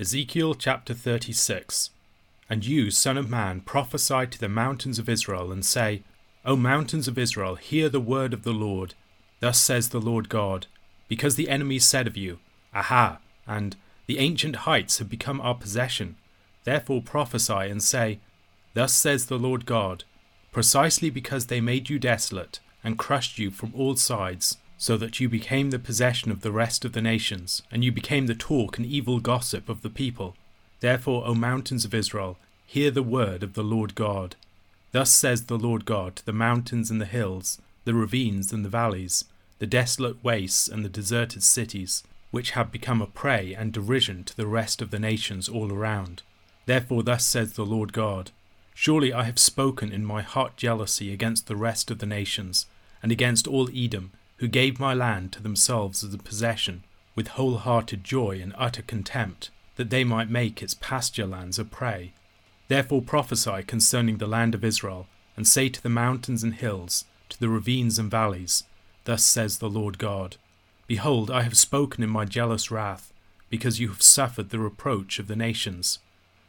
Ezekiel chapter 36 And you, Son of Man, prophesy to the mountains of Israel, and say, O mountains of Israel, hear the word of the Lord. Thus says the Lord God, Because the enemies said of you, Aha, and the ancient heights have become our possession. Therefore prophesy and say, Thus says the Lord God, Precisely because they made you desolate, and crushed you from all sides, so that you became the possession of the rest of the nations, and you became the talk and evil gossip of the people. Therefore, O mountains of Israel, hear the word of the Lord God. Thus says the Lord God to the mountains and the hills, the ravines and the valleys, the desolate wastes and the deserted cities, which have become a prey and derision to the rest of the nations all around. Therefore, thus says the Lord God Surely I have spoken in my hot jealousy against the rest of the nations, and against all Edom who gave my land to themselves as a possession, with wholehearted joy and utter contempt, that they might make its pasture lands a prey. Therefore prophesy concerning the land of Israel, and say to the mountains and hills, to the ravines and valleys, Thus says the Lord God Behold, I have spoken in my jealous wrath, because you have suffered the reproach of the nations.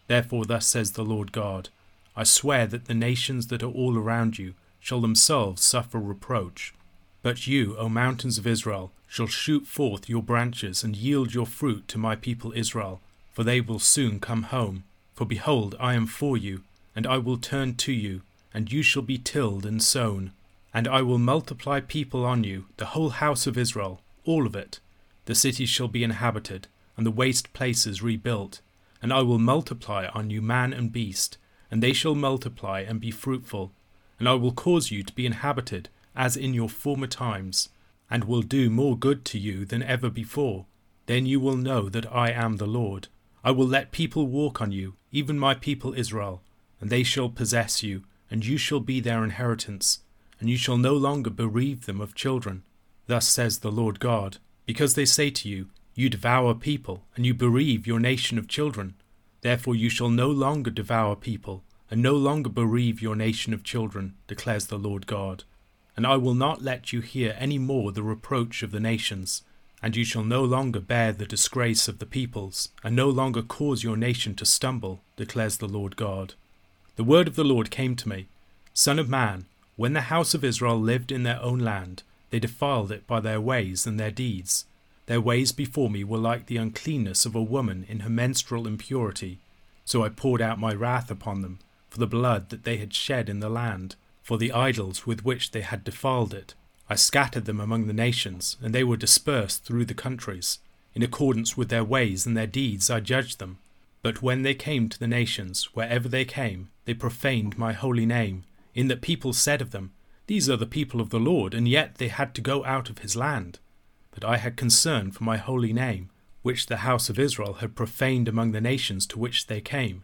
Therefore, thus says the Lord God I swear that the nations that are all around you shall themselves suffer reproach but you, O mountains of Israel, shall shoot forth your branches and yield your fruit to my people Israel, for they will soon come home. For behold, I am for you, and I will turn to you, and you shall be tilled and sown. And I will multiply people on you, the whole house of Israel, all of it. The cities shall be inhabited, and the waste places rebuilt. And I will multiply on you man and beast, and they shall multiply and be fruitful. And I will cause you to be inhabited, as in your former times, and will do more good to you than ever before. Then you will know that I am the Lord. I will let people walk on you, even my people Israel, and they shall possess you, and you shall be their inheritance, and you shall no longer bereave them of children. Thus says the Lord God, because they say to you, You devour people, and you bereave your nation of children. Therefore you shall no longer devour people, and no longer bereave your nation of children, declares the Lord God and I will not let you hear any more the reproach of the nations, and you shall no longer bear the disgrace of the peoples, and no longer cause your nation to stumble, declares the Lord God. The word of the Lord came to me Son of man, when the house of Israel lived in their own land, they defiled it by their ways and their deeds. Their ways before me were like the uncleanness of a woman in her menstrual impurity. So I poured out my wrath upon them, for the blood that they had shed in the land for the idols with which they had defiled it. I scattered them among the nations, and they were dispersed through the countries. In accordance with their ways and their deeds I judged them. But when they came to the nations, wherever they came, they profaned my holy name, in that people said of them, These are the people of the Lord, and yet they had to go out of his land. But I had concern for my holy name, which the house of Israel had profaned among the nations to which they came.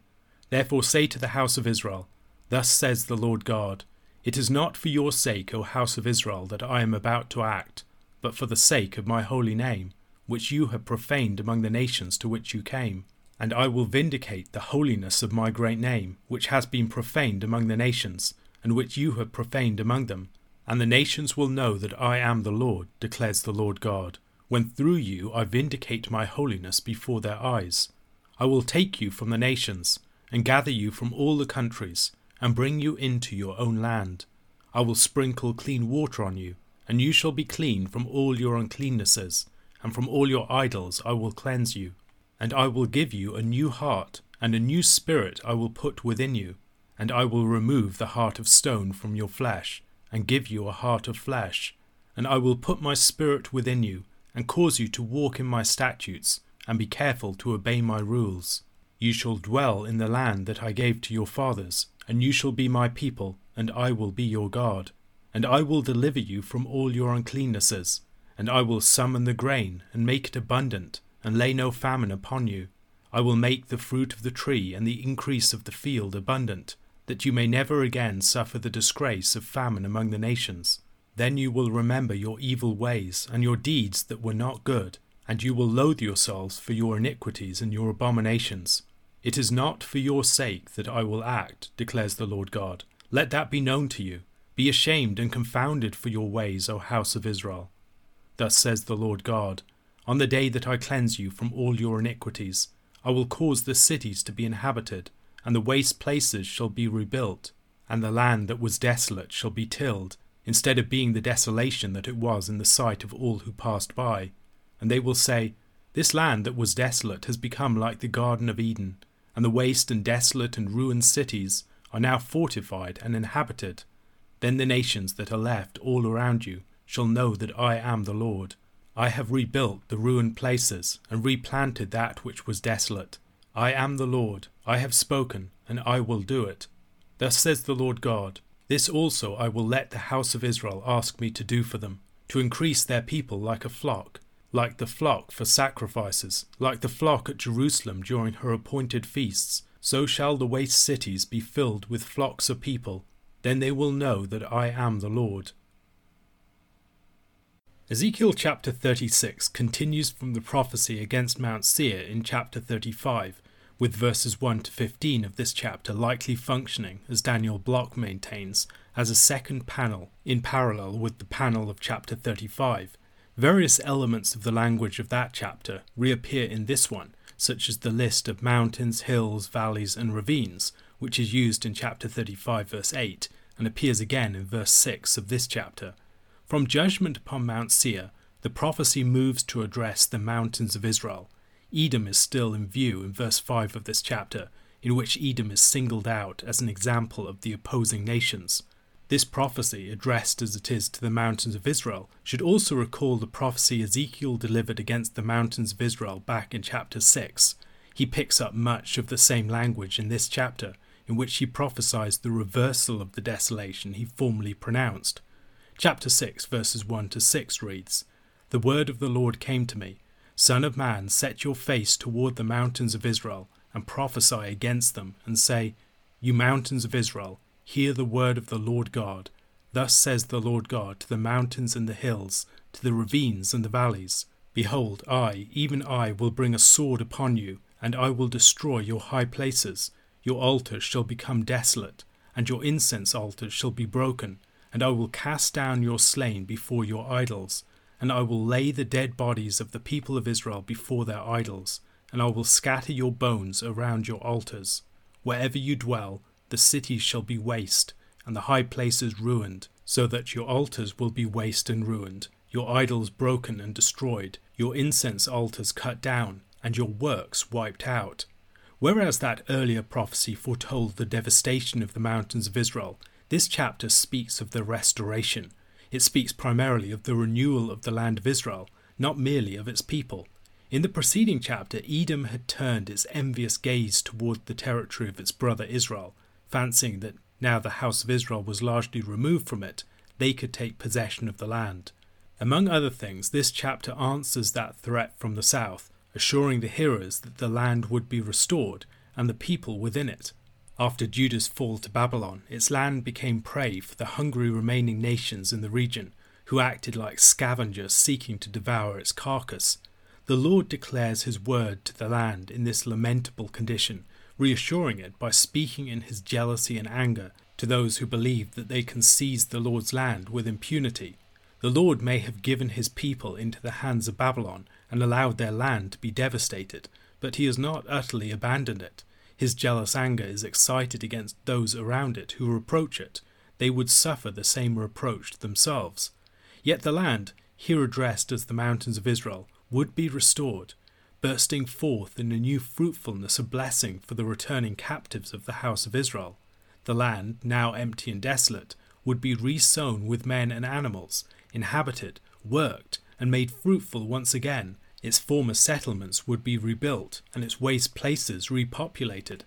Therefore say to the house of Israel, Thus says the Lord God, it is not for your sake, O house of Israel, that I am about to act, but for the sake of my holy name, which you have profaned among the nations to which you came. And I will vindicate the holiness of my great name, which has been profaned among the nations, and which you have profaned among them. And the nations will know that I am the Lord, declares the Lord God, when through you I vindicate my holiness before their eyes. I will take you from the nations, and gather you from all the countries, and bring you into your own land. I will sprinkle clean water on you, and you shall be clean from all your uncleannesses, and from all your idols I will cleanse you. And I will give you a new heart, and a new spirit I will put within you, and I will remove the heart of stone from your flesh, and give you a heart of flesh. And I will put my spirit within you, and cause you to walk in my statutes, and be careful to obey my rules. You shall dwell in the land that I gave to your fathers, and you shall be my people, and I will be your God. And I will deliver you from all your uncleannesses, and I will summon the grain, and make it abundant, and lay no famine upon you. I will make the fruit of the tree and the increase of the field abundant, that you may never again suffer the disgrace of famine among the nations. Then you will remember your evil ways, and your deeds that were not good, and you will loathe yourselves for your iniquities and your abominations. It is not for your sake that I will act, declares the Lord God. Let that be known to you. Be ashamed and confounded for your ways, O house of Israel. Thus says the Lord God On the day that I cleanse you from all your iniquities, I will cause the cities to be inhabited, and the waste places shall be rebuilt, and the land that was desolate shall be tilled, instead of being the desolation that it was in the sight of all who passed by. And they will say, This land that was desolate has become like the Garden of Eden, and the waste and desolate and ruined cities are now fortified and inhabited. Then the nations that are left all around you shall know that I am the Lord. I have rebuilt the ruined places and replanted that which was desolate. I am the Lord, I have spoken, and I will do it. Thus says the Lord God This also I will let the house of Israel ask me to do for them, to increase their people like a flock, like the flock for sacrifices, like the flock at Jerusalem during her appointed feasts. So shall the waste cities be filled with flocks of people. Then they will know that I am the Lord. Ezekiel chapter 36 continues from the prophecy against Mount Seir in chapter 35, with verses 1 to 15 of this chapter likely functioning, as Daniel Block maintains, as a second panel in parallel with the panel of chapter 35. Various elements of the language of that chapter reappear in this one, such as the list of mountains, hills, valleys, and ravines, which is used in chapter 35, verse 8, and appears again in verse 6 of this chapter. From judgment upon Mount Seir, the prophecy moves to address the mountains of Israel. Edom is still in view in verse 5 of this chapter, in which Edom is singled out as an example of the opposing nations. This prophecy, addressed as it is to the mountains of Israel, should also recall the prophecy Ezekiel delivered against the mountains of Israel back in chapter 6. He picks up much of the same language in this chapter, in which he prophesies the reversal of the desolation he formerly pronounced. Chapter 6, verses 1 to 6 reads The word of the Lord came to me Son of man, set your face toward the mountains of Israel, and prophesy against them, and say, You mountains of Israel, hear the word of the Lord God. Thus says the Lord God to the mountains and the hills, to the ravines and the valleys Behold, I, even I, will bring a sword upon you, and I will destroy your high places. Your altars shall become desolate, and your incense altars shall be broken and I will cast down your slain before your idols, and I will lay the dead bodies of the people of Israel before their idols, and I will scatter your bones around your altars. Wherever you dwell, the cities shall be waste, and the high places ruined, so that your altars will be waste and ruined, your idols broken and destroyed, your incense altars cut down, and your works wiped out. Whereas that earlier prophecy foretold the devastation of the mountains of Israel, this chapter speaks of the restoration. It speaks primarily of the renewal of the land of Israel, not merely of its people. In the preceding chapter, Edom had turned its envious gaze toward the territory of its brother Israel, fancying that now the house of Israel was largely removed from it, they could take possession of the land. Among other things, this chapter answers that threat from the south, assuring the hearers that the land would be restored and the people within it. After Judah's fall to Babylon, its land became prey for the hungry remaining nations in the region, who acted like scavengers seeking to devour its carcass. The Lord declares his word to the land in this lamentable condition, reassuring it by speaking in his jealousy and anger to those who believe that they can seize the Lord's land with impunity. The Lord may have given his people into the hands of Babylon and allowed their land to be devastated, but he has not utterly abandoned it. His jealous anger is excited against those around it who reproach it. They would suffer the same reproach themselves. Yet the land, here addressed as the mountains of Israel, would be restored, bursting forth in a new fruitfulness of blessing for the returning captives of the house of Israel. The land, now empty and desolate, would be resown with men and animals, inhabited, worked, and made fruitful once again, its former settlements would be rebuilt and its waste places repopulated.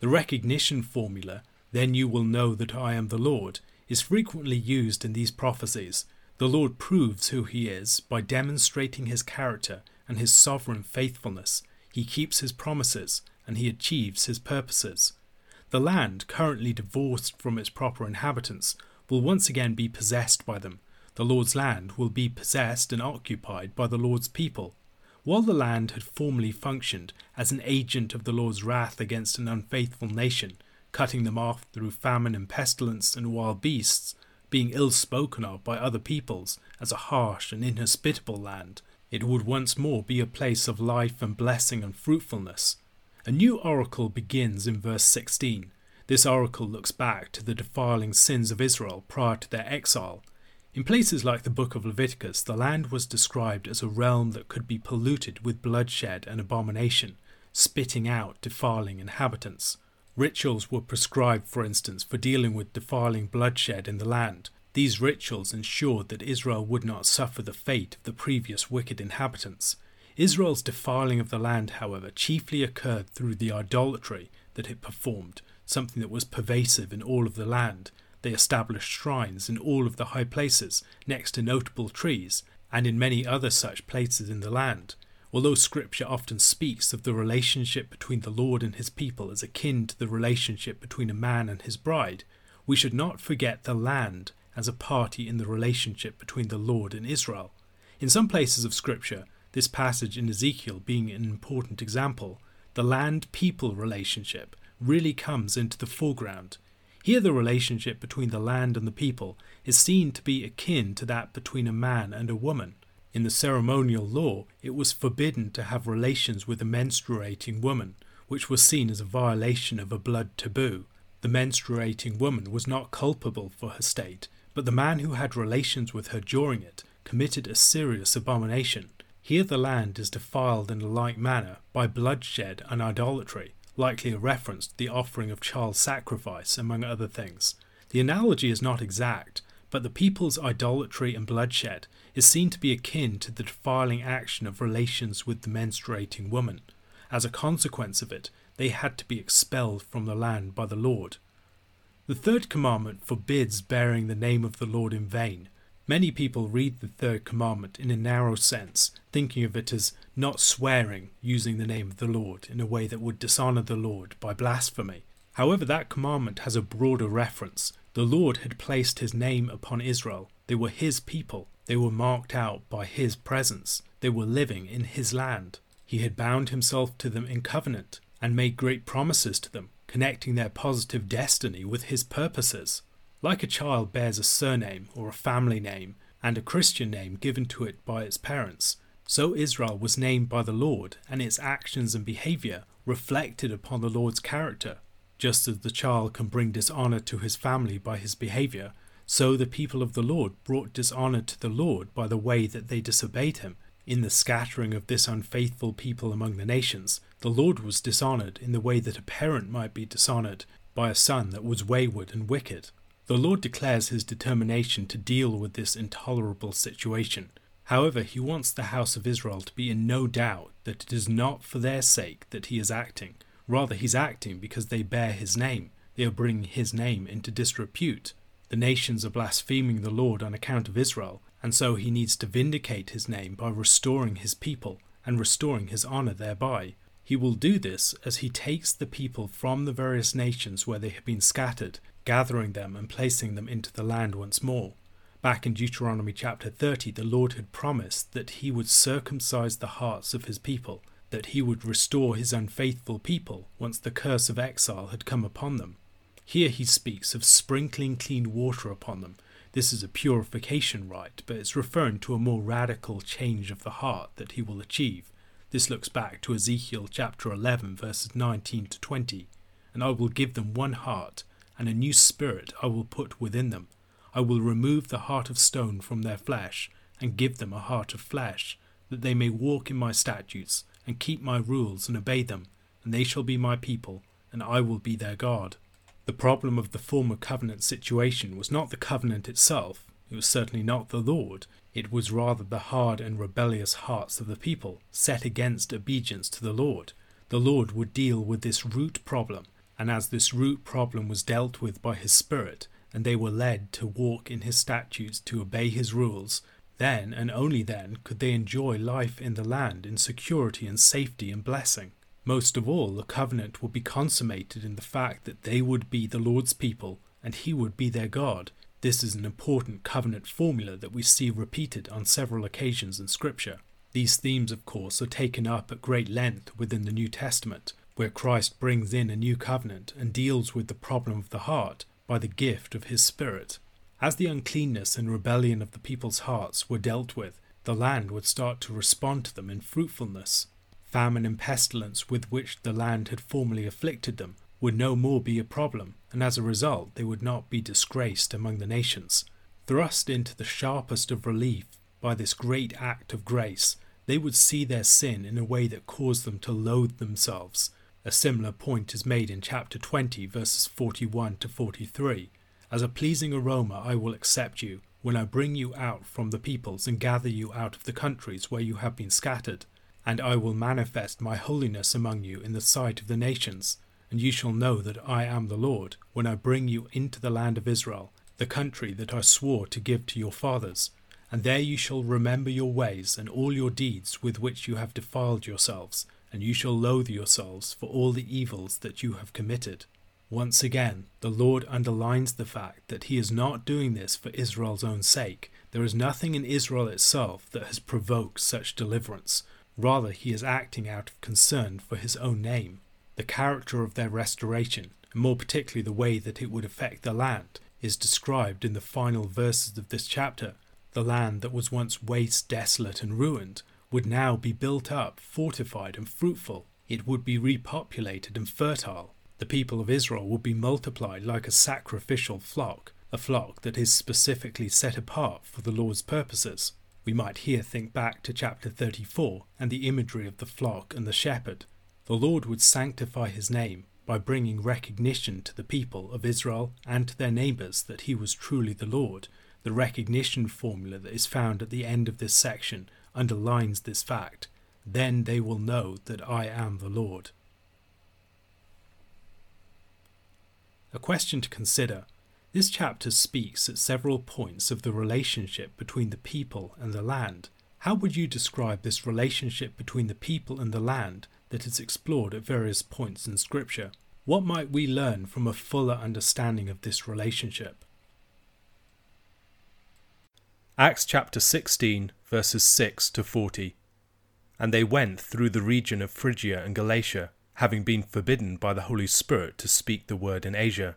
The recognition formula, then you will know that I am the Lord, is frequently used in these prophecies. The Lord proves who he is by demonstrating his character and his sovereign faithfulness. He keeps his promises and he achieves his purposes. The land, currently divorced from its proper inhabitants, will once again be possessed by them. The Lord's land will be possessed and occupied by the Lord's people. While the land had formerly functioned as an agent of the Lord's wrath against an unfaithful nation, cutting them off through famine and pestilence and wild beasts, being ill spoken of by other peoples as a harsh and inhospitable land, it would once more be a place of life and blessing and fruitfulness. A new oracle begins in verse 16. This oracle looks back to the defiling sins of Israel prior to their exile. In places like the book of Leviticus, the land was described as a realm that could be polluted with bloodshed and abomination, spitting out defiling inhabitants. Rituals were prescribed, for instance, for dealing with defiling bloodshed in the land. These rituals ensured that Israel would not suffer the fate of the previous wicked inhabitants. Israel's defiling of the land, however, chiefly occurred through the idolatry that it performed, something that was pervasive in all of the land. They established shrines in all of the high places, next to notable trees, and in many other such places in the land. Although Scripture often speaks of the relationship between the Lord and his people as akin to the relationship between a man and his bride, we should not forget the land as a party in the relationship between the Lord and Israel. In some places of Scripture, this passage in Ezekiel being an important example, the land people relationship really comes into the foreground. Here, the relationship between the land and the people is seen to be akin to that between a man and a woman. In the ceremonial law, it was forbidden to have relations with a menstruating woman, which was seen as a violation of a blood taboo. The menstruating woman was not culpable for her state, but the man who had relations with her during it committed a serious abomination. Here the land is defiled in a like manner by bloodshed and idolatry, likely a reference to the offering of child sacrifice, among other things. The analogy is not exact, but the people's idolatry and bloodshed is seen to be akin to the defiling action of relations with the menstruating woman. As a consequence of it, they had to be expelled from the land by the Lord. The third commandment forbids bearing the name of the Lord in vain. Many people read the third commandment in a narrow sense, thinking of it as not swearing using the name of the Lord in a way that would dishonor the Lord by blasphemy. However, that commandment has a broader reference. The Lord had placed his name upon Israel. They were his people. They were marked out by his presence. They were living in his land. He had bound himself to them in covenant and made great promises to them, connecting their positive destiny with his purposes. Like a child bears a surname or a family name and a Christian name given to it by its parents, so Israel was named by the Lord, and its actions and behavior reflected upon the Lord's character. Just as the child can bring dishonor to his family by his behavior, so the people of the Lord brought dishonor to the Lord by the way that they disobeyed him. In the scattering of this unfaithful people among the nations, the Lord was dishonored in the way that a parent might be dishonored by a son that was wayward and wicked. The Lord declares his determination to deal with this intolerable situation. However, he wants the house of Israel to be in no doubt that it is not for their sake that he is acting. Rather, he's acting because they bear his name. They are bringing his name into disrepute. The nations are blaspheming the Lord on account of Israel, and so he needs to vindicate his name by restoring his people and restoring his honor thereby. He will do this as he takes the people from the various nations where they have been scattered, gathering them and placing them into the land once more. Back in Deuteronomy chapter 30, the Lord had promised that he would circumcise the hearts of his people, that he would restore his unfaithful people once the curse of exile had come upon them. Here he speaks of sprinkling clean water upon them. This is a purification rite, but it's referring to a more radical change of the heart that he will achieve. This looks back to Ezekiel chapter 11, verses 19 to 20. And I will give them one heart, and a new spirit I will put within them. I will remove the heart of stone from their flesh, and give them a heart of flesh, that they may walk in my statutes, and keep my rules, and obey them. And they shall be my people, and I will be their God. The problem of the former covenant situation was not the covenant itself, it was certainly not the Lord, it was rather the hard and rebellious hearts of the people, set against obedience to the Lord. The Lord would deal with this root problem, and as this root problem was dealt with by His Spirit, and they were led to walk in His statutes to obey His rules, then and only then could they enjoy life in the land in security and safety and blessing. Most of all, the covenant would be consummated in the fact that they would be the Lord's people and He would be their God, this is an important covenant formula that we see repeated on several occasions in Scripture. These themes, of course, are taken up at great length within the New Testament, where Christ brings in a new covenant and deals with the problem of the heart by the gift of his Spirit. As the uncleanness and rebellion of the people's hearts were dealt with, the land would start to respond to them in fruitfulness. Famine and pestilence with which the land had formerly afflicted them would no more be a problem, and as a result they would not be disgraced among the nations. Thrust into the sharpest of relief by this great act of grace, they would see their sin in a way that caused them to loathe themselves. A similar point is made in chapter 20, verses 41 to 43. As a pleasing aroma I will accept you, when I bring you out from the peoples and gather you out of the countries where you have been scattered. And I will manifest my holiness among you in the sight of the nations. And you shall know that I am the Lord, when I bring you into the land of Israel, the country that I swore to give to your fathers and there you shall remember your ways and all your deeds with which you have defiled yourselves, and you shall loathe yourselves for all the evils that you have committed. Once again, the Lord underlines the fact that He is not doing this for Israel's own sake. There is nothing in Israel itself that has provoked such deliverance. Rather, He is acting out of concern for His own name. The character of their restoration, and more particularly the way that it would affect the land, is described in the final verses of this chapter the land that was once waste, desolate, and ruined would now be built up, fortified, and fruitful. It would be repopulated and fertile. The people of Israel would be multiplied like a sacrificial flock, a flock that is specifically set apart for the Lord's purposes. We might here think back to chapter 34 and the imagery of the flock and the shepherd. The Lord would sanctify his name by bringing recognition to the people of Israel and to their neighbours that he was truly the Lord the recognition formula that is found at the end of this section underlines this fact. Then they will know that I am the Lord. A question to consider. This chapter speaks at several points of the relationship between the people and the land. How would you describe this relationship between the people and the land that is explored at various points in Scripture? What might we learn from a fuller understanding of this relationship? Acts chapter 16, verses 6 to 40. And they went through the region of Phrygia and Galatia, having been forbidden by the Holy Spirit to speak the word in Asia.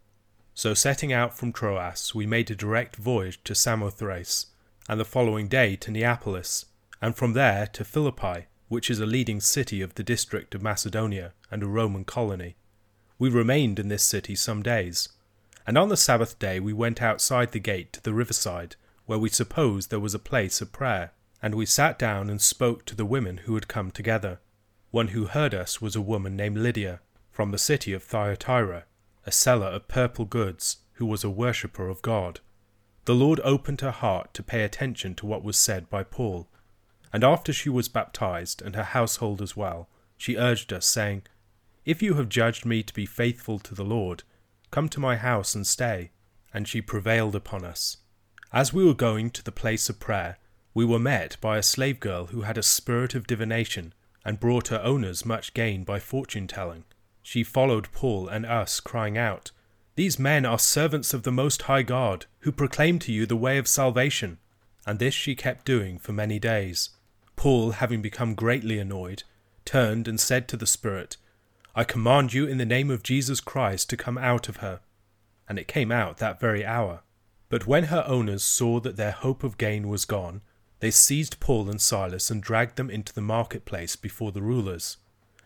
So setting out from Troas, we made a direct voyage to Samothrace, and the following day to Neapolis, and from there to Philippi, which is a leading city of the district of Macedonia and a Roman colony. We remained in this city some days, and on the Sabbath day we went outside the gate to the riverside, where we supposed there was a place of prayer and we sat down and spoke to the women who had come together. One who heard us was a woman named Lydia, from the city of Thyatira, a seller of purple goods, who was a worshipper of God. The Lord opened her heart to pay attention to what was said by Paul, and after she was baptized, and her household as well, she urged us, saying, If you have judged me to be faithful to the Lord, come to my house and stay. And she prevailed upon us. As we were going to the place of prayer, we were met by a slave girl who had a spirit of divination, and brought her owners much gain by fortune telling. She followed Paul and us, crying out, These men are servants of the Most High God, who proclaim to you the way of salvation. And this she kept doing for many days. Paul, having become greatly annoyed, turned and said to the Spirit, I command you in the name of Jesus Christ to come out of her. And it came out that very hour. But when her owners saw that their hope of gain was gone, they seized Paul and Silas and dragged them into the marketplace before the rulers.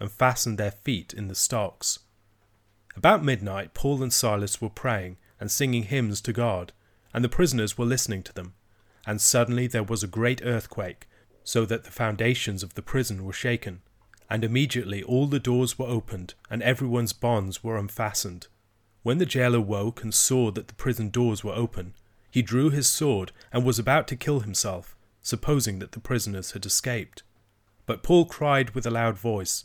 and fastened their feet in the stocks. About midnight, Paul and Silas were praying and singing hymns to God, and the prisoners were listening to them. And suddenly there was a great earthquake, so that the foundations of the prison were shaken. And immediately all the doors were opened, and everyone's bonds were unfastened. When the jailer woke and saw that the prison doors were open, he drew his sword and was about to kill himself, supposing that the prisoners had escaped. But Paul cried with a loud voice,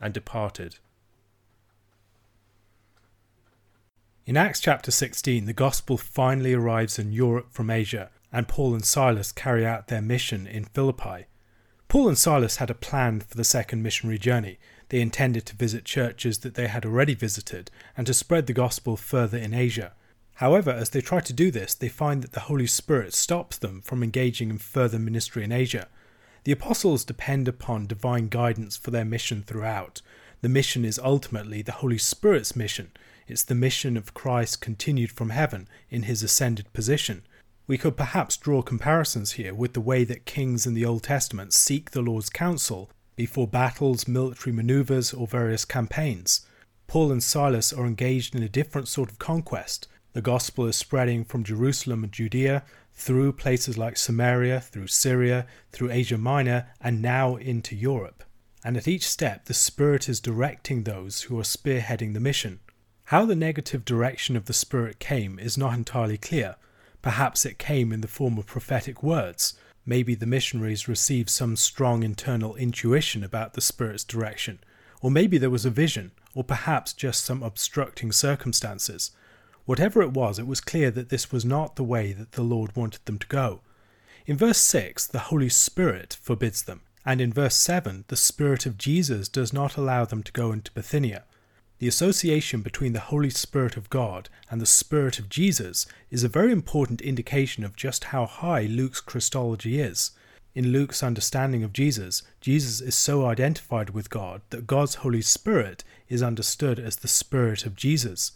and departed. In Acts chapter 16, the gospel finally arrives in Europe from Asia, and Paul and Silas carry out their mission in Philippi. Paul and Silas had a plan for the second missionary journey. They intended to visit churches that they had already visited and to spread the gospel further in Asia. However, as they try to do this, they find that the Holy Spirit stops them from engaging in further ministry in Asia. The apostles depend upon divine guidance for their mission throughout. The mission is ultimately the Holy Spirit's mission. It's the mission of Christ continued from heaven in his ascended position. We could perhaps draw comparisons here with the way that kings in the Old Testament seek the Lord's counsel before battles, military maneuvers, or various campaigns. Paul and Silas are engaged in a different sort of conquest. The gospel is spreading from Jerusalem and Judea through places like Samaria, through Syria, through Asia Minor, and now into Europe. And at each step, the Spirit is directing those who are spearheading the mission. How the negative direction of the Spirit came is not entirely clear. Perhaps it came in the form of prophetic words. Maybe the missionaries received some strong internal intuition about the Spirit's direction. Or maybe there was a vision, or perhaps just some obstructing circumstances. Whatever it was, it was clear that this was not the way that the Lord wanted them to go. In verse 6, the Holy Spirit forbids them, and in verse 7, the Spirit of Jesus does not allow them to go into Bithynia. The association between the Holy Spirit of God and the Spirit of Jesus is a very important indication of just how high Luke's Christology is. In Luke's understanding of Jesus, Jesus is so identified with God that God's Holy Spirit is understood as the Spirit of Jesus.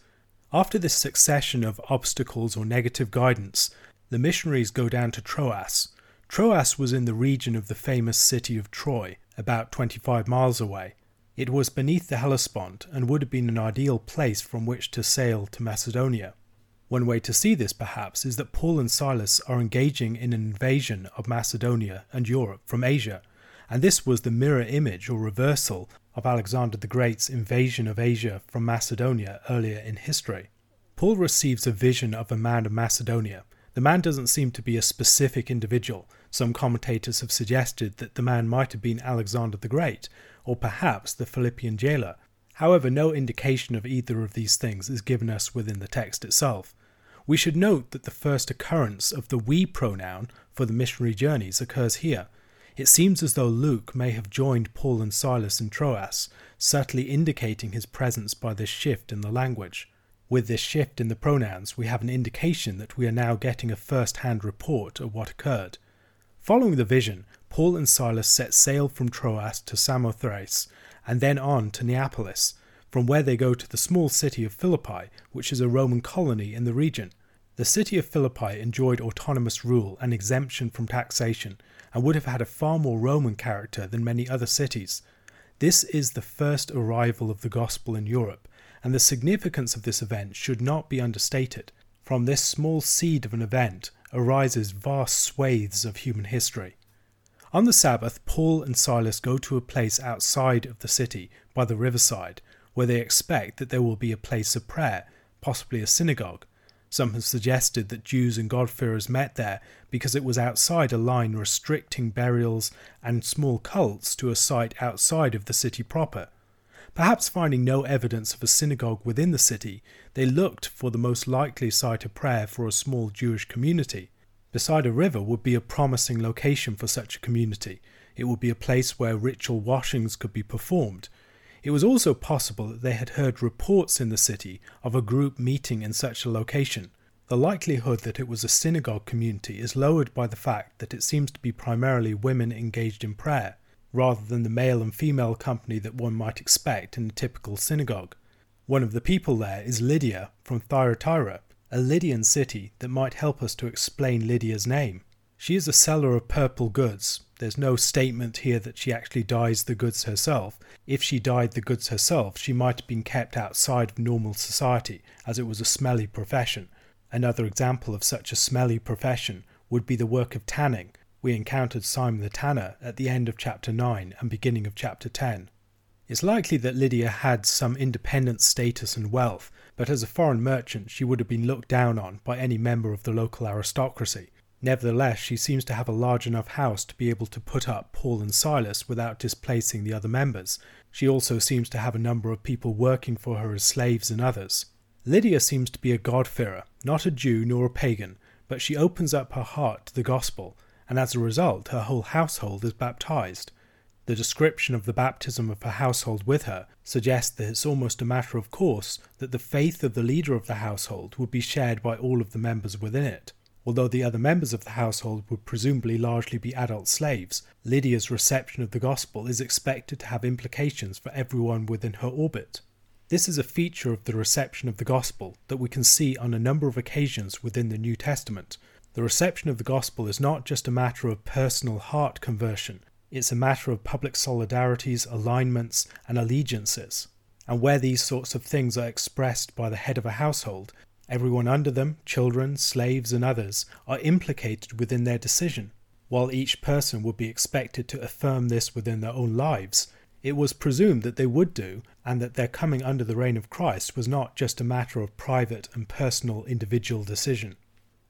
After this succession of obstacles or negative guidance, the missionaries go down to Troas. Troas was in the region of the famous city of Troy, about 25 miles away. It was beneath the Hellespont and would have been an ideal place from which to sail to Macedonia. One way to see this, perhaps, is that Paul and Silas are engaging in an invasion of Macedonia and Europe from Asia, and this was the mirror image or reversal of Alexander the Great's invasion of Asia from Macedonia earlier in history. Paul receives a vision of a man of Macedonia. The man doesn't seem to be a specific individual. Some commentators have suggested that the man might have been Alexander the Great, or perhaps the Philippian jailer. However, no indication of either of these things is given us within the text itself. We should note that the first occurrence of the we pronoun for the missionary journeys occurs here, it seems as though Luke may have joined Paul and Silas in Troas, subtly indicating his presence by this shift in the language. With this shift in the pronouns, we have an indication that we are now getting a first hand report of what occurred. Following the vision, Paul and Silas set sail from Troas to Samothrace and then on to Neapolis, from where they go to the small city of Philippi, which is a Roman colony in the region. The city of Philippi enjoyed autonomous rule and exemption from taxation, and would have had a far more Roman character than many other cities. This is the first arrival of the gospel in Europe, and the significance of this event should not be understated. From this small seed of an event arises vast swathes of human history. On the Sabbath, Paul and Silas go to a place outside of the city by the riverside where they expect that there will be a place of prayer, possibly a synagogue. Some have suggested that Jews and God-fearers met there because it was outside a line restricting burials and small cults to a site outside of the city proper. Perhaps finding no evidence of a synagogue within the city, they looked for the most likely site of prayer for a small Jewish community. Beside a river would be a promising location for such a community. It would be a place where ritual washings could be performed. It was also possible that they had heard reports in the city of a group meeting in such a location. The likelihood that it was a synagogue community is lowered by the fact that it seems to be primarily women engaged in prayer rather than the male and female company that one might expect in a typical synagogue. One of the people there is Lydia from Thyatira, a Lydian city that might help us to explain Lydia's name. She is a seller of purple goods. There's no statement here that she actually dyes the goods herself. If she dyed the goods herself, she might have been kept outside of normal society, as it was a smelly profession. Another example of such a smelly profession would be the work of tanning, we encountered Simon the Tanner at the end of chapter 9 and beginning of chapter 10. It's likely that Lydia had some independent status and wealth, but as a foreign merchant she would have been looked down on by any member of the local aristocracy. Nevertheless, she seems to have a large enough house to be able to put up Paul and Silas without displacing the other members. She also seems to have a number of people working for her as slaves and others. Lydia seems to be a God-fearer, not a Jew nor a pagan, but she opens up her heart to the gospel and as a result, her whole household is baptized. The description of the baptism of her household with her suggests that it's almost a matter of course that the faith of the leader of the household would be shared by all of the members within it. Although the other members of the household would presumably largely be adult slaves, Lydia's reception of the gospel is expected to have implications for everyone within her orbit. This is a feature of the reception of the gospel that we can see on a number of occasions within the New Testament, the reception of the gospel is not just a matter of personal heart conversion, it's a matter of public solidarities, alignments, and allegiances. And where these sorts of things are expressed by the head of a household, everyone under them, children, slaves, and others, are implicated within their decision. While each person would be expected to affirm this within their own lives, it was presumed that they would do, and that their coming under the reign of Christ was not just a matter of private and personal individual decision.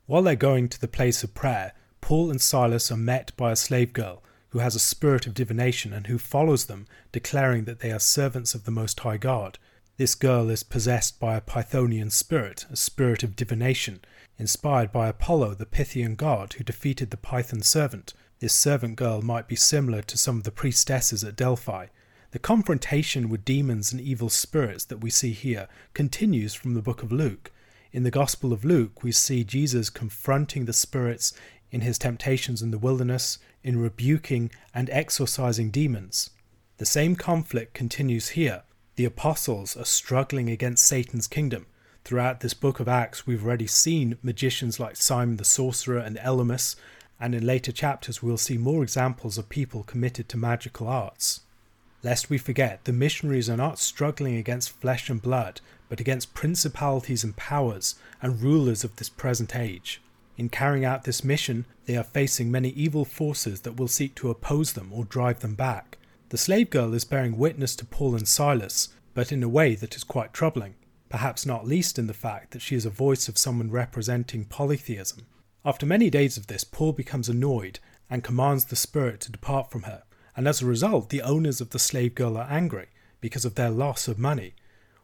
While they're going to the place of prayer, Paul and Silas are met by a slave girl who has a spirit of divination and who follows them, declaring that they are servants of the Most High God. This girl is possessed by a Pythonian spirit, a spirit of divination, inspired by Apollo, the Pythian god who defeated the Python servant. This servant girl might be similar to some of the priestesses at Delphi. The confrontation with demons and evil spirits that we see here continues from the book of Luke. In the Gospel of Luke, we see Jesus confronting the spirits in his temptations in the wilderness, in rebuking and exorcising demons. The same conflict continues here. The apostles are struggling against Satan's kingdom. Throughout this book of Acts, we've already seen magicians like Simon the sorcerer and Elymas, and in later chapters, we'll see more examples of people committed to magical arts. Lest we forget, the missionaries are not struggling against flesh and blood, but against principalities and powers and rulers of this present age. In carrying out this mission, they are facing many evil forces that will seek to oppose them or drive them back. The slave girl is bearing witness to Paul and Silas, but in a way that is quite troubling, perhaps not least in the fact that she is a voice of someone representing polytheism. After many days of this, Paul becomes annoyed and commands the spirit to depart from her, and as a result, the owners of the slave girl are angry because of their loss of money.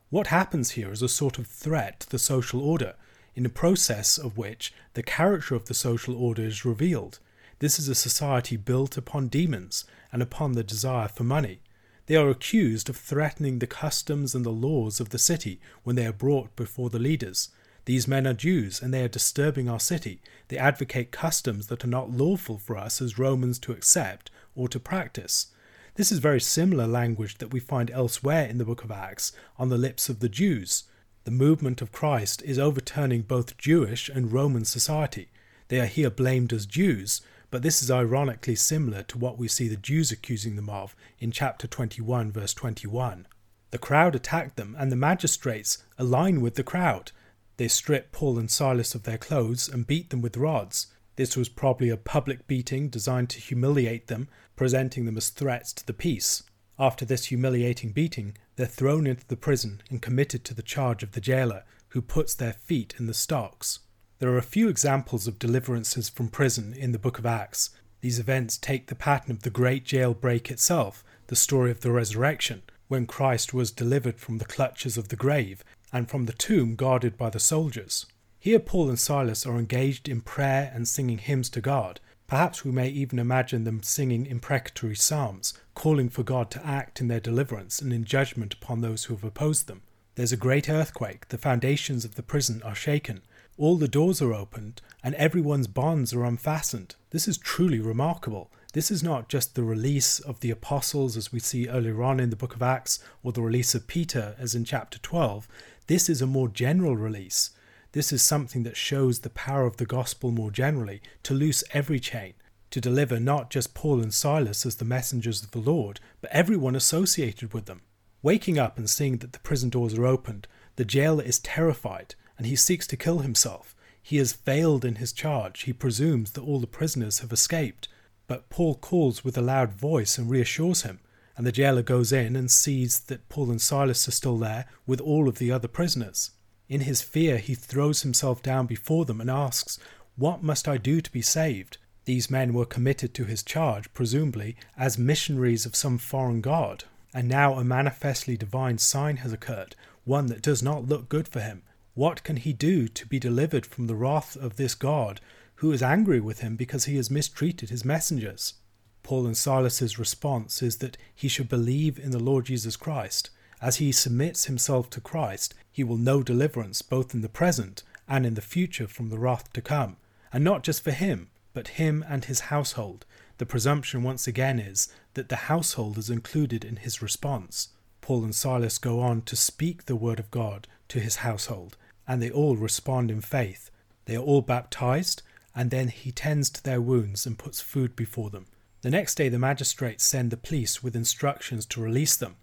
What happens here is a sort of threat to the social order, in the process of which the character of the social order is revealed. This is a society built upon demons and upon the desire for money. They are accused of threatening the customs and the laws of the city when they are brought before the leaders. These men are Jews and they are disturbing our city. They advocate customs that are not lawful for us as Romans to accept or to practice. This is very similar language that we find elsewhere in the book of Acts on the lips of the Jews. The movement of Christ is overturning both Jewish and Roman society. They are here blamed as Jews, but this is ironically similar to what we see the Jews accusing them of in chapter 21, verse 21. The crowd attacked them, and the magistrates align with the crowd. They strip Paul and Silas of their clothes and beat them with rods. This was probably a public beating designed to humiliate them, presenting them as threats to the peace. After this humiliating beating, they're thrown into the prison and committed to the charge of the jailer, who puts their feet in the stocks. There are a few examples of deliverances from prison in the book of Acts. These events take the pattern of the great jailbreak itself, the story of the resurrection, when Christ was delivered from the clutches of the grave and from the tomb guarded by the soldiers. Here, Paul and Silas are engaged in prayer and singing hymns to God. Perhaps we may even imagine them singing imprecatory psalms, calling for God to act in their deliverance and in judgment upon those who have opposed them. There's a great earthquake, the foundations of the prison are shaken, all the doors are opened, and everyone's bonds are unfastened. This is truly remarkable. This is not just the release of the apostles as we see earlier on in the book of Acts, or the release of Peter as in chapter 12. This is a more general release. This is something that shows the power of the gospel more generally to loose every chain, to deliver not just Paul and Silas as the messengers of the Lord, but everyone associated with them. Waking up and seeing that the prison doors are opened, the jailer is terrified and he seeks to kill himself. He has failed in his charge. He presumes that all the prisoners have escaped. But Paul calls with a loud voice and reassures him, and the jailer goes in and sees that Paul and Silas are still there with all of the other prisoners. In his fear, he throws himself down before them and asks, What must I do to be saved? These men were committed to his charge, presumably as missionaries of some foreign god, and now a manifestly divine sign has occurred, one that does not look good for him. What can he do to be delivered from the wrath of this God, who is angry with him because he has mistreated his messengers? Paul and Silas's response is that he should believe in the Lord Jesus Christ. As he submits himself to Christ, he will know deliverance both in the present and in the future from the wrath to come, and not just for him, but him and his household. The presumption once again is that the household is included in his response. Paul and Silas go on to speak the word of God to his household, and they all respond in faith. They are all baptized, and then he tends to their wounds and puts food before them. The next day, the magistrates send the police with instructions to release them,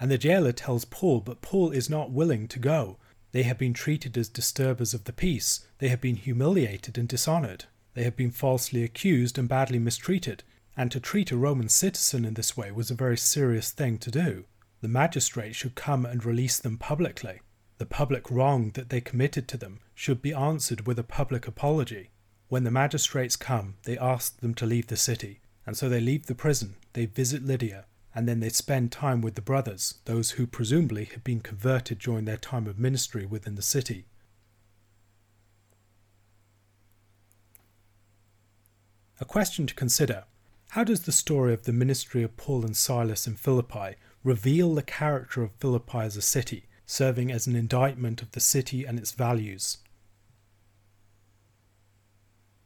and the jailer tells Paul, but Paul is not willing to go. They have been treated as disturbers of the peace, they have been humiliated and dishonoured, they have been falsely accused and badly mistreated, and to treat a Roman citizen in this way was a very serious thing to do. The magistrate should come and release them publicly. The public wrong that they committed to them should be answered with a public apology. When the magistrates come, they ask them to leave the city, and so they leave the prison, they visit Lydia, and then they spend time with the brothers, those who presumably had been converted during their time of ministry within the city. A question to consider How does the story of the ministry of Paul and Silas in Philippi reveal the character of Philippi as a city? Serving as an indictment of the city and its values.